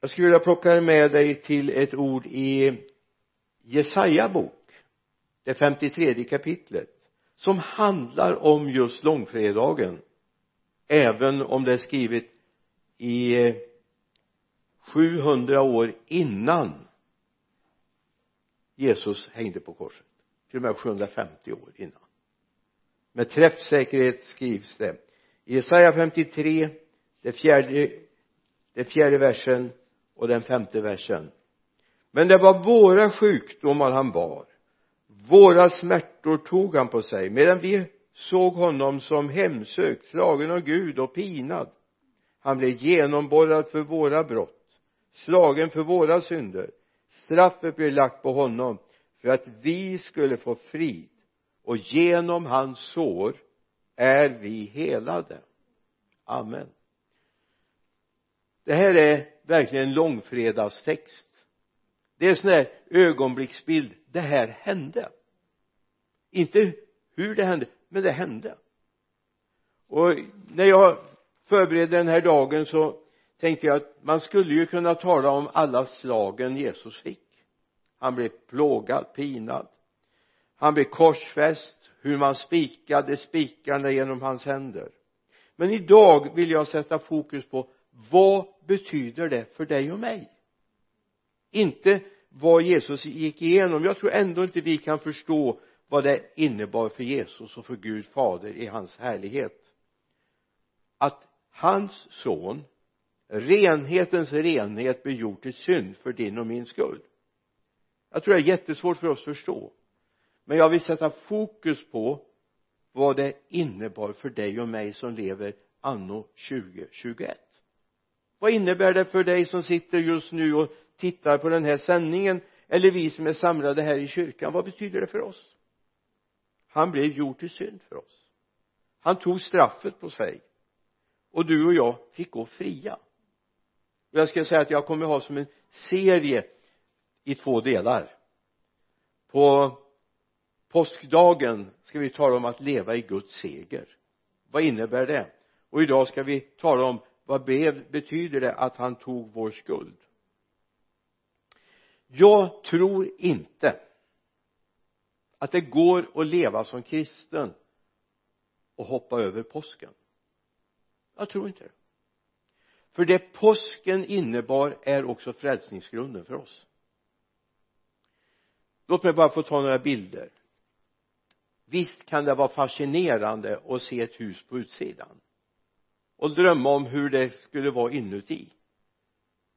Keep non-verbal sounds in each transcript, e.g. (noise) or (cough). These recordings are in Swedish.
jag skulle vilja plocka med dig till ett ord i Jesaja bok det 53 kapitlet som handlar om just långfredagen även om det är skrivet i 700 år innan Jesus hängde på korset till och med 750 år innan. Med träffsäkerhet skrivs det i Jesaja 53 det fjärde det fjärde versen och den femte versen. Men det var våra sjukdomar han bar. Våra smärtor tog han på sig medan vi såg honom som hemsökt, slagen av Gud och pinad. Han blev genomborrad för våra brott slagen för våra synder. Straffet blev lagt på honom för att vi skulle få frid. Och genom hans sår är vi helade. Amen. Det här är verkligen en långfredagstext. Det är en sån här ögonblicksbild. Det här hände. Inte hur det hände men det hände. Och när jag förberedde den här dagen så tänkte jag att man skulle ju kunna tala om alla slagen Jesus fick. Han blev plågad, pinad. Han blev korsfäst hur man spikade spikarna genom hans händer. Men idag vill jag sätta fokus på vad betyder det för dig och mig? Inte vad Jesus gick igenom. Jag tror ändå inte vi kan förstå vad det innebar för Jesus och för Gud fader i hans härlighet. Att hans son renhetens renhet blir gjord till synd för din och min skull. Jag tror det är jättesvårt för oss att förstå. Men jag vill sätta fokus på vad det innebar för dig och mig som lever anno 2021 vad innebär det för dig som sitter just nu och tittar på den här sändningen? Eller vi som är samlade här i kyrkan vad betyder det för oss? Han blev gjord till synd för oss. Han tog straffet på sig. Och du och jag fick gå fria. Och jag ska säga att jag kommer ha som en serie i två delar. På påskdagen ska vi tala om att leva i Guds seger. Vad innebär det? Och idag ska vi tala om vad betyder det att han tog vår skuld? Jag tror inte att det går att leva som kristen och hoppa över påsken. Jag tror inte det. För det påsken innebar är också frälsningsgrunden för oss. Låt mig bara få ta några bilder. Visst kan det vara fascinerande att se ett hus på utsidan och drömma om hur det skulle vara inuti.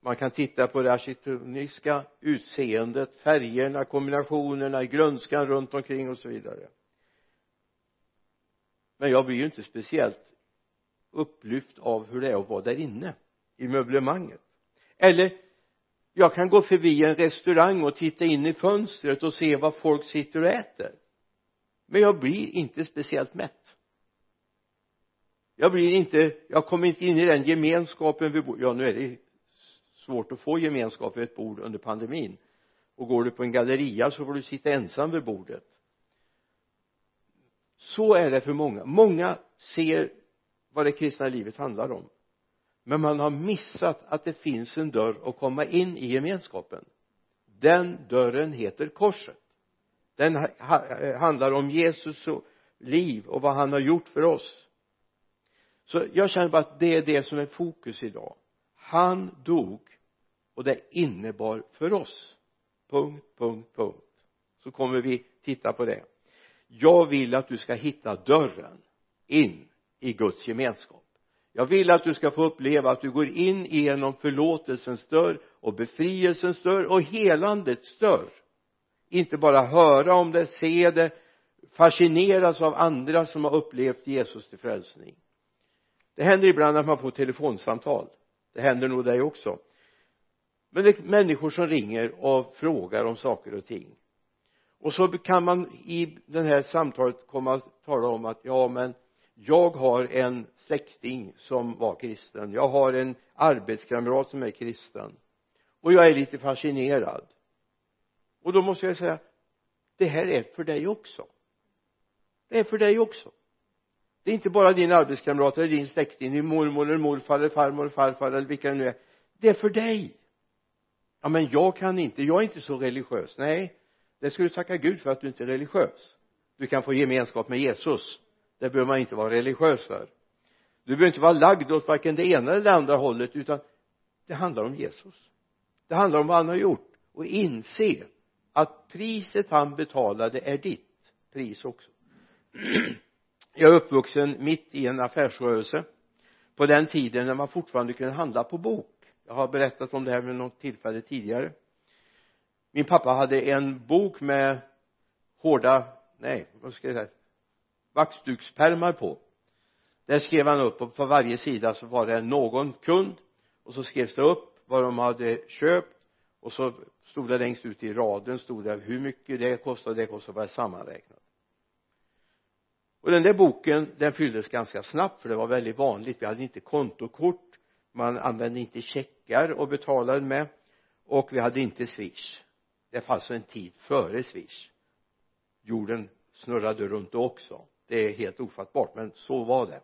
Man kan titta på det arkitektoniska utseendet färgerna, kombinationerna, grönskan runt omkring och så vidare. Men jag blir ju inte speciellt upplyft av hur det är att vara där inne i möblemanget. Eller jag kan gå förbi en restaurang och titta in i fönstret och se vad folk sitter och äter. Men jag blir inte speciellt mätt jag blir inte jag kommer inte in i den gemenskapen vid ja nu är det svårt att få gemenskap vid ett bord under pandemin. Och går du på en galleria så får du sitta ensam vid bordet. Så är det för många. Många ser vad det kristna livet handlar om. Men man har missat att det finns en dörr att komma in i gemenskapen. Den dörren heter korset. Den handlar om Jesus liv och vad han har gjort för oss så jag känner bara att det är det som är fokus idag. Han dog och det innebar för oss. Punkt, punkt, punkt. Så kommer vi titta på det. Jag vill att du ska hitta dörren in i Guds gemenskap. Jag vill att du ska få uppleva att du går in genom förlåtelsens dörr och befrielsens dörr och helandets dörr. Inte bara höra om det, se det fascineras av andra som har upplevt Jesus till frälsning det händer ibland att man får telefonsamtal. Det händer nog dig också. Men det är människor som ringer och frågar om saker och ting. Och så kan man i det här samtalet komma att tala om att ja men jag har en släkting som var kristen. Jag har en arbetskamrat som är kristen. Och jag är lite fascinerad. Och då måste jag säga det här är för dig också. Det är för dig också det är inte bara din arbetskamrat eller din släkting din mormor eller morfar eller farmor eller farfar eller vilka det nu är. Det är för dig. Ja men jag kan inte, jag är inte så religiös. Nej det ska du tacka Gud för att du inte är religiös. Du kan få gemenskap med Jesus. Det behöver man inte vara religiös för. Du behöver inte vara lagd åt varken det ena eller det andra hållet utan det handlar om Jesus. Det handlar om vad han har gjort. Och inse att priset han betalade är ditt pris också. (clears throat) jag är uppvuxen mitt i en affärsrörelse. På den tiden när man fortfarande kunde handla på bok. Jag har berättat om det här vid något tillfälle tidigare. Min pappa hade en bok med hårda nej vad ska jag säga vaxdukspärmar på. Där skrev han upp och på varje sida så var det någon kund och så skrevs det upp vad de hade köpt och så stod det längst ut i raden stod det hur mycket det kostade det kostade var sammanräknat och den där boken den fylldes ganska snabbt för det var väldigt vanligt. Vi hade inte kontokort man använde inte checkar och betalade med och vi hade inte swish. Det fanns alltså en tid före swish. Jorden snurrade runt då också. Det är helt ofattbart men så var det.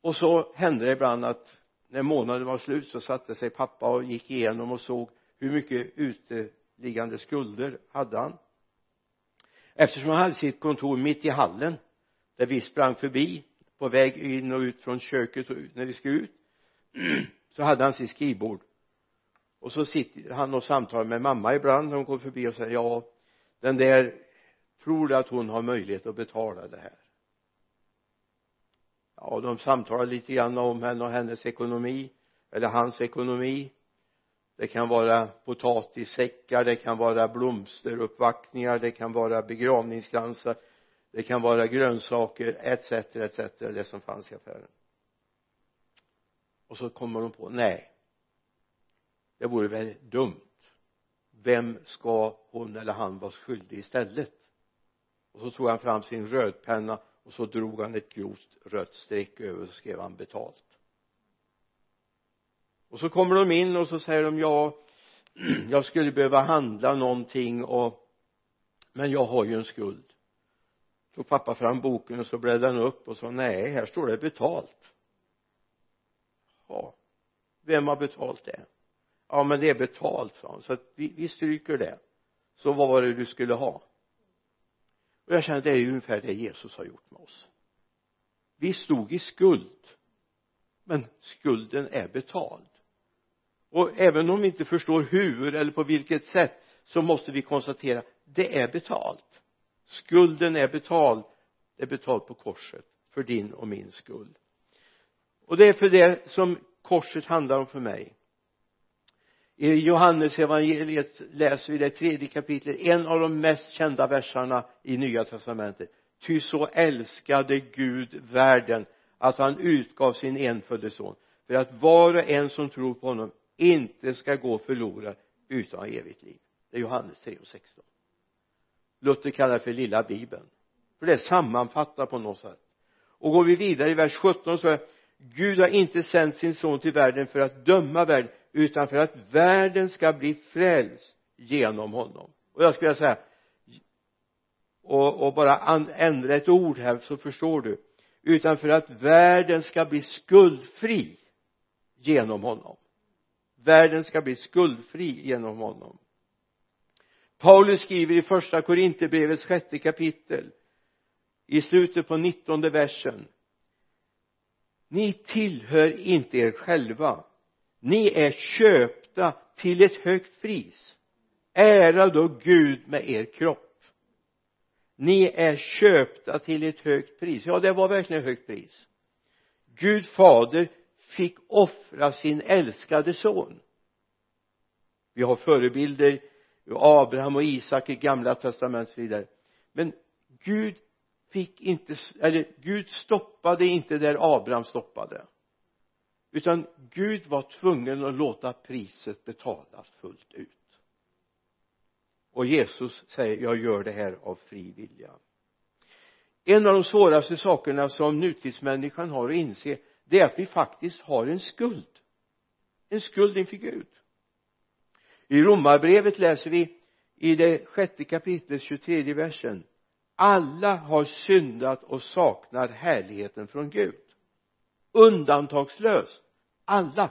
Och så hände det ibland att när månaden var slut så satte sig pappa och gick igenom och såg hur mycket uteliggande skulder hade han eftersom han hade sitt kontor mitt i hallen där vi sprang förbi på väg in och ut från köket och ut när vi skulle ut (clears throat) så hade han sitt skrivbord. Och så sitter han och samtalar med mamma ibland när hon går förbi och säger ja den där tror du att hon har möjlighet att betala det här? Ja de samtalar lite grann om henne och hennes ekonomi eller hans ekonomi det kan vara potatissäckar det kan vara blomsteruppvaktningar det kan vara begravningskransar det kan vara grönsaker etc etc det som fanns i affären. Och så kommer de på nej det vore väl dumt. Vem ska hon eller han vara skyldig istället? Och så tog han fram sin rödpenna och så drog han ett grovt rött streck över och så skrev han betalt och så kommer de in och så säger de ja (clears throat) jag skulle behöva handla någonting och men jag har ju en skuld. Tog pappa fram boken och så bläddrade han upp och sa nej här står det betalt. Ja vem har betalt det? Ja men det är betalt sa han. Så att vi, vi stryker det. Så vad var det du skulle ha? Och jag känner att det är ungefär det Jesus har gjort med oss. Vi stod i skuld men skulden är betald och även om vi inte förstår hur eller på vilket sätt så måste vi konstatera det är betalt. Skulden är betald. Det är betalt på korset för din och min skull och det är för det som korset handlar om för mig. I Johannes evangeliet läser vi det tredje kapitlet en av de mest kända verserna i nya testamentet. Ty så älskade Gud världen att han utgav sin enfödde son för att var och en som tror på honom inte ska gå förlorad utan evigt liv. Det är Johannes 3 och 16 Luther kallar det för lilla bibeln. För det sammanfattar på något sätt. Och går vi vidare i vers 17 så är Gud har inte sänt sin son till världen för att döma världen utan för att världen ska bli frälst genom honom. Och jag skulle vilja säga och, och bara ändra ett ord här så förstår du. Utan för att världen ska bli skuldfri genom honom världen ska bli skuldfri genom honom. Paulus skriver i första Korinthierbrevets sjätte kapitel i slutet på nittonde versen. Ni tillhör inte er själva. Ni är köpta till ett högt pris. Ära då Gud med er kropp. Ni är köpta till ett högt pris. Ja det var verkligen ett högt pris. Gud fader fick offra sin älskade son. Vi har förebilder Abraham och Isak i gamla testamentet och så vidare. Men Gud fick inte eller Gud stoppade inte där Abraham stoppade. Utan Gud var tvungen att låta priset betalas fullt ut. Och Jesus säger jag gör det här av fri vilja. En av de svåraste sakerna som nutidsmänniskan har att inse det är att vi faktiskt har en skuld. En skuld inför Gud i romarbrevet läser vi i det sjätte kapitlet 23 versen. Alla har syndat och saknar härligheten från Gud. Undantagslöst. Alla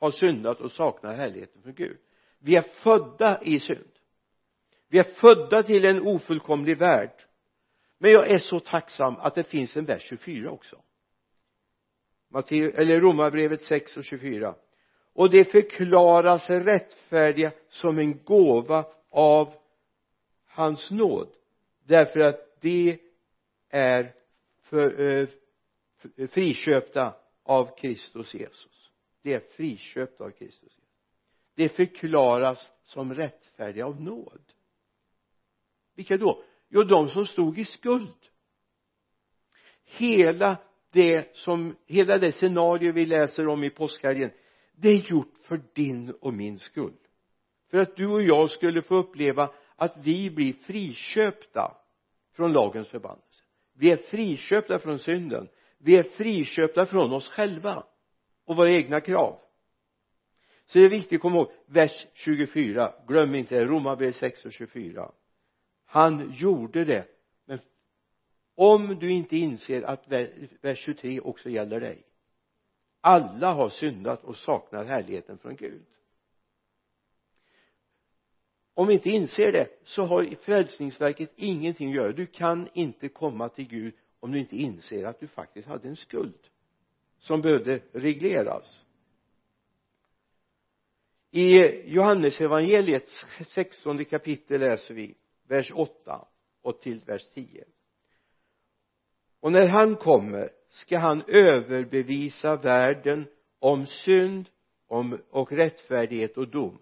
har syndat och saknar härligheten från Gud. Vi är födda i synd. Vi är födda till en ofullkomlig värld. Men jag är så tacksam att det finns en vers 24 också. Matte, eller Romarbrevet 6 och 24 och det förklaras rättfärdiga som en gåva av hans nåd. Därför att det är för, eh, friköpta av Kristus Jesus. Det är friköpt av Kristus Jesus. Det förklaras som rättfärdiga av nåd. Vilka då? Jo de som stod i skuld. Hela det som hela det scenario vi läser om i påskhelgen det är gjort för din och min skull. För att du och jag skulle få uppleva att vi blir friköpta från lagens förbannelse. Vi är friköpta från synden. Vi är friköpta från oss själva och våra egna krav. Så det är viktigt att komma ihåg vers 24 glöm inte det romarbrevet 6 och 24 han gjorde det om du inte inser att vers 23 också gäller dig. Alla har syndat och saknar härligheten från Gud. Om vi inte inser det så har frälsningsverket ingenting att göra. Du kan inte komma till Gud om du inte inser att du faktiskt hade en skuld som behövde regleras. I Johannesevangeliets sextonde kapitel läser vi vers 8 och till vers 10 och när han kommer ska han överbevisa världen om synd om, och rättfärdighet och dom.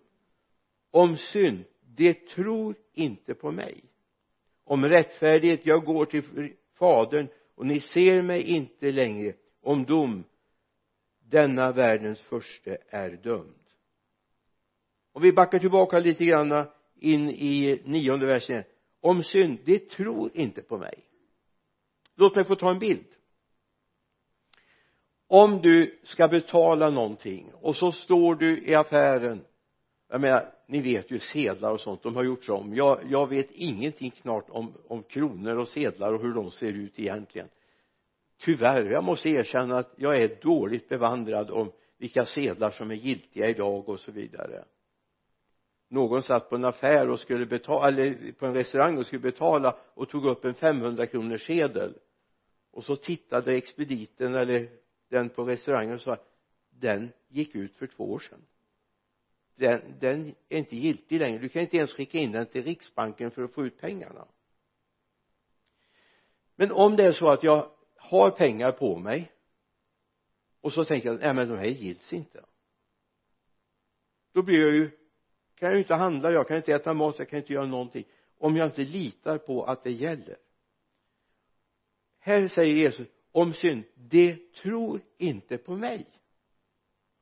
Om synd det tror inte på mig. Om rättfärdighet jag går till fadern och ni ser mig inte längre. Om dom denna världens förste är dömd. Om vi backar tillbaka lite grann in i nionde versen. Om synd det tror inte på mig låt mig få ta en bild. Om du ska betala någonting och så står du i affären jag menar ni vet ju sedlar och sånt de har gjorts om jag, jag vet ingenting knart om, om kronor och sedlar och hur de ser ut egentligen. Tyvärr jag måste erkänna att jag är dåligt bevandrad om vilka sedlar som är giltiga idag och så vidare någon satt på en affär och skulle betala eller på en restaurang och skulle betala och tog upp en 500 kronors sedel. Och så tittade expediten eller den på restaurangen och sa den gick ut för två år sedan. Den, den är inte giltig längre. Du kan inte ens skicka in den till riksbanken för att få ut pengarna. Men om det är så att jag har pengar på mig och så tänker jag nej men de här gills inte. Då blir jag ju kan jag ju inte handla jag kan inte äta mat jag kan inte göra någonting om jag inte litar på att det gäller. Här säger Jesus om synd det tror inte på mig.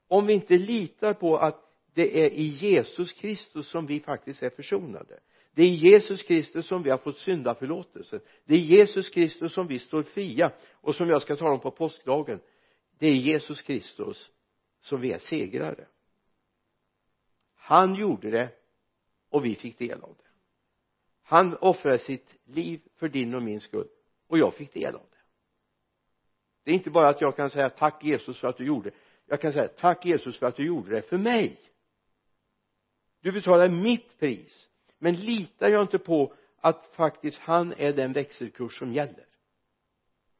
Om vi inte litar på att det är i Jesus Kristus som vi faktiskt är försonade. Det är i Jesus Kristus som vi har fått syndaförlåtelse det är i Jesus Kristus som vi står fria. Och som jag ska tala om på påskdagen det är i Jesus Kristus som vi är segrare han gjorde det och vi fick del av det. Han offrade sitt liv för din och min skull och jag fick del av det. Det är inte bara att jag kan säga tack Jesus för att du gjorde det. Jag kan säga tack Jesus för att du gjorde det för mig. Du betalar mitt pris men litar jag inte på att faktiskt han är den växelkurs som gäller?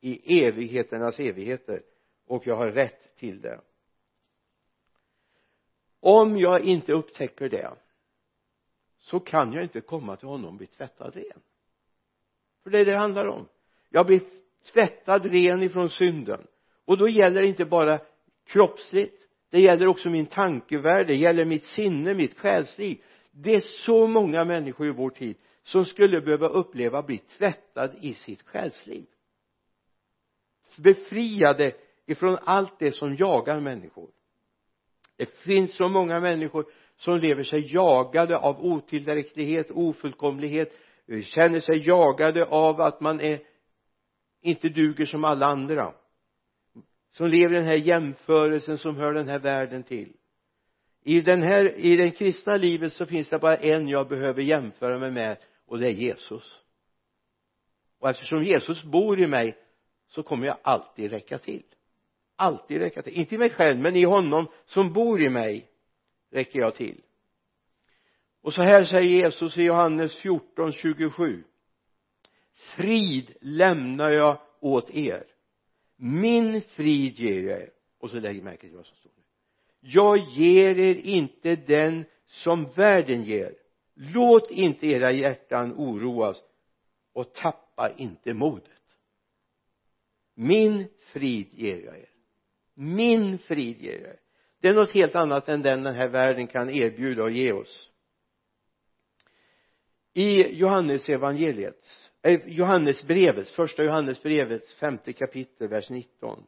I evigheternas evigheter och jag har rätt till det om jag inte upptäcker det så kan jag inte komma till honom och bli tvättad ren. För det är det det handlar om. Jag blir tvättad ren ifrån synden. Och då gäller det inte bara kroppsligt det gäller också min tankevärld det gäller mitt sinne, mitt själsliv. Det är så många människor i vår tid som skulle behöva uppleva att bli tvättad i sitt själsliv. Befriade ifrån allt det som jagar människor det finns så många människor som lever sig jagade av otillräcklighet, ofullkomlighet känner sig jagade av att man är inte duger som alla andra. Som lever i den här jämförelsen som hör den här världen till. I den här i det kristna livet så finns det bara en jag behöver jämföra mig med och det är Jesus. Och eftersom Jesus bor i mig så kommer jag alltid räcka till alltid räcka till. Inte i mig själv men i honom som bor i mig räcker jag till. Och så här säger Jesus i Johannes 14, 27 frid lämnar jag åt er. Min frid ger jag er. Och så lägger märke till vad som står nu. Jag ger er inte den som världen ger. Låt inte era hjärtan oroas och tappa inte modet. Min frid ger jag er min frid ger jag er det är något helt annat än den den här världen kan erbjuda och ge oss. I Johannes evangeliets eh, Johannesbrevets första Johannesbrevets femte kapitel vers 19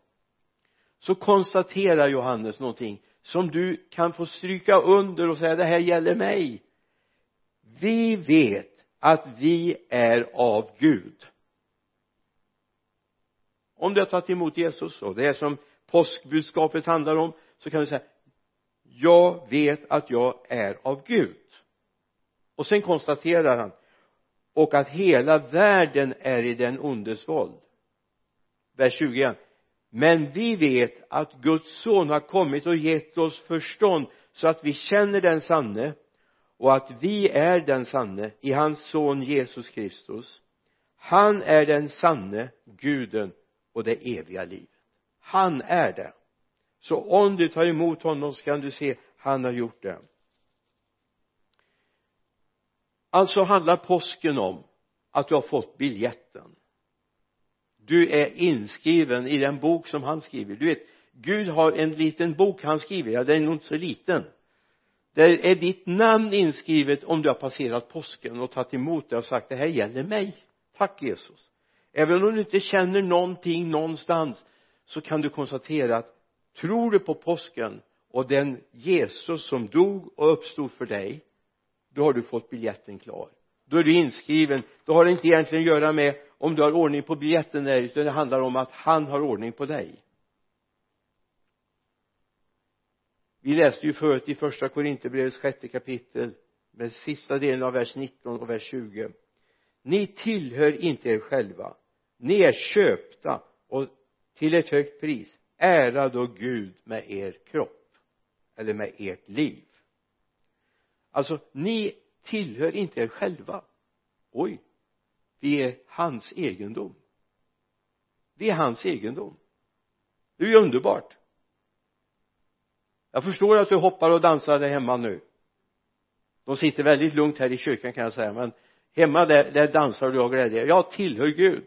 så konstaterar Johannes någonting som du kan få stryka under och säga det här gäller mig. Vi vet att vi är av Gud. Om du har tagit emot Jesus och det är som påskbudskapet handlar om så kan vi säga jag vet att jag är av Gud. Och sen konstaterar han och att hela världen är i den ondes våld. Vers 20 igen. Men vi vet att Guds son har kommit och gett oss förstånd så att vi känner den sanne och att vi är den sanne i hans son Jesus Kristus. Han är den sanne guden och det eviga livet han är det. Så om du tar emot honom så kan du se han har gjort det. Alltså handlar påsken om att du har fått biljetten. Du är inskriven i den bok som han skriver. Du vet Gud har en liten bok han skriver. Ja den är nog inte så liten. Där är ditt namn inskrivet om du har passerat påsken och tagit emot det och sagt det här gäller mig. Tack Jesus. Även om du inte känner någonting någonstans så kan du konstatera att tror du på påsken och den Jesus som dog och uppstod för dig då har du fått biljetten klar. Då är du inskriven. Då har det inte egentligen att göra med om du har ordning på biljetten eller utan det handlar om att han har ordning på dig. Vi läste ju förut i första Korinthierbrevets sjätte kapitel med sista delen av vers 19 och vers 20 ni tillhör inte er själva. Ni är köpta och till ett högt pris. Ära då Gud med er kropp eller med ert liv. Alltså ni tillhör inte er själva. Oj vi är hans egendom. Vi är hans egendom. Det är ju underbart. Jag förstår att du hoppar och dansar där hemma nu. De sitter väldigt lugnt här i kyrkan kan jag säga men hemma där, där dansar du av glädje. Jag tillhör Gud.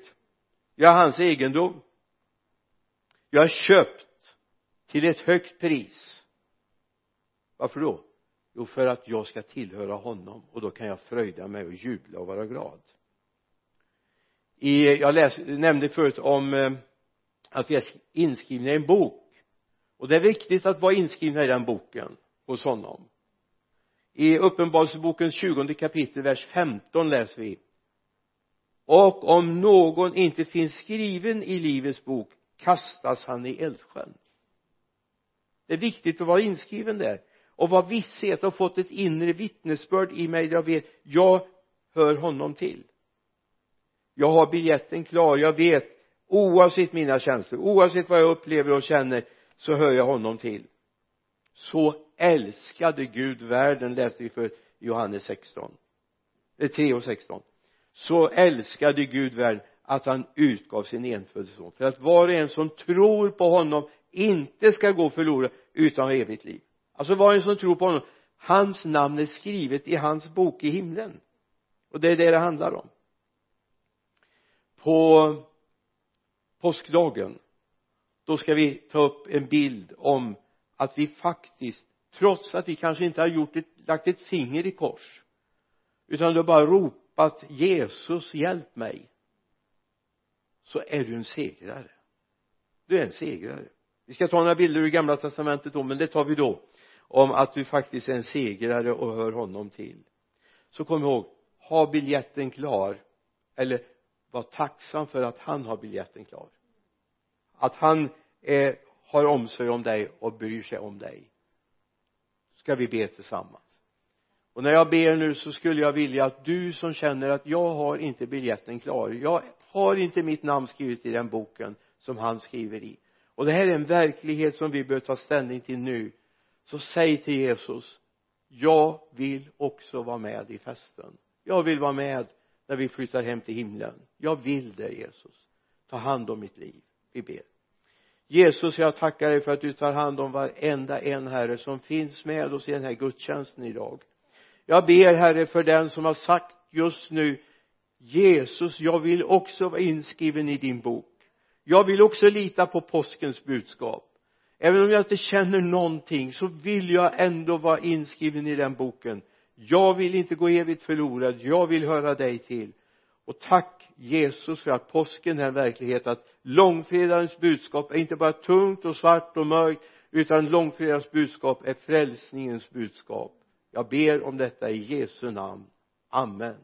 Jag är hans egendom jag är köpt till ett högt pris. Varför då? Jo för att jag ska tillhöra honom och då kan jag fröjda mig och jubla och vara glad. I, jag läs, nämnde förut om eh, att vi är inskrivna i en bok. Och det är viktigt att vara inskrivna i den boken hos honom. I uppenbarelsebokens tjugonde kapitel vers 15 läser vi. Och om någon inte finns skriven i livets bok kastas han i eldsjön. Det är viktigt att vara inskriven där. Och vara visshet och fått ett inre vittnesbörd i mig jag vet jag hör honom till. Jag har biljetten klar jag vet oavsett mina känslor oavsett vad jag upplever och känner så hör jag honom till. Så älskade Gud världen läste vi för Johannes 16 3 eh, och 16 så älskade Gud världen att han utgav sin enfödde son. För att var och en som tror på honom inte ska gå förlorad utan ha evigt liv. Alltså var och en som tror på honom hans namn är skrivet i hans bok i himlen. Och det är det det handlar om. På påskdagen då ska vi ta upp en bild om att vi faktiskt trots att vi kanske inte har gjort ett, lagt ett finger i kors utan du har bara ropat Jesus hjälp mig så är du en segrare. Du är en segrare. Vi ska ta några bilder ur gamla testamentet då men det tar vi då. Om att du faktiskt är en segrare och hör honom till. Så kom ihåg ha biljetten klar eller var tacksam för att han har biljetten klar. Att han är, har omsorg om dig och bryr sig om dig. Ska vi be tillsammans. Och när jag ber nu så skulle jag vilja att du som känner att jag har inte biljetten klar jag har inte mitt namn skrivet i den boken som han skriver i. Och det här är en verklighet som vi bör ta ställning till nu. Så säg till Jesus jag vill också vara med i festen. Jag vill vara med när vi flyttar hem till himlen. Jag vill det Jesus. Ta hand om mitt liv. Vi ber. Jesus jag tackar dig för att du tar hand om varenda en herre som finns med oss i den här gudstjänsten idag. Jag ber herre för den som har sagt just nu Jesus jag vill också vara inskriven i din bok. Jag vill också lita på påskens budskap. Även om jag inte känner någonting så vill jag ändå vara inskriven i den boken. Jag vill inte gå evigt förlorad. Jag vill höra dig till. Och tack Jesus för att påsken är en verklighet. Att långfredagens budskap är inte bara tungt och svart och mörkt utan långfredagens budskap är frälsningens budskap. Jag ber om detta i Jesu namn. Amen.